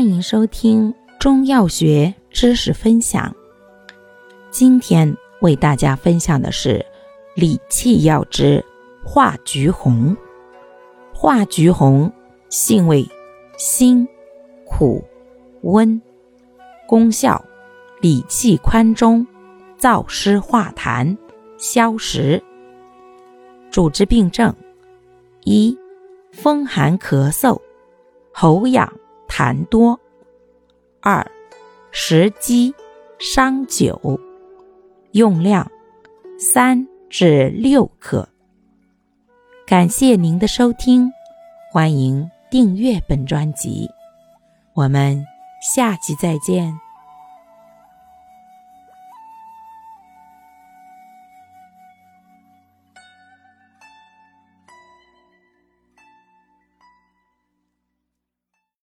欢迎收听中药学知识分享。今天为大家分享的是理气药之化橘红。化橘红性味辛、苦、温，功效理气宽中、燥湿化痰、消食。主治病症一、风寒咳嗽、喉痒。痰多。二，食积伤酒。用量三至六克。感谢您的收听，欢迎订阅本专辑，我们下期再见。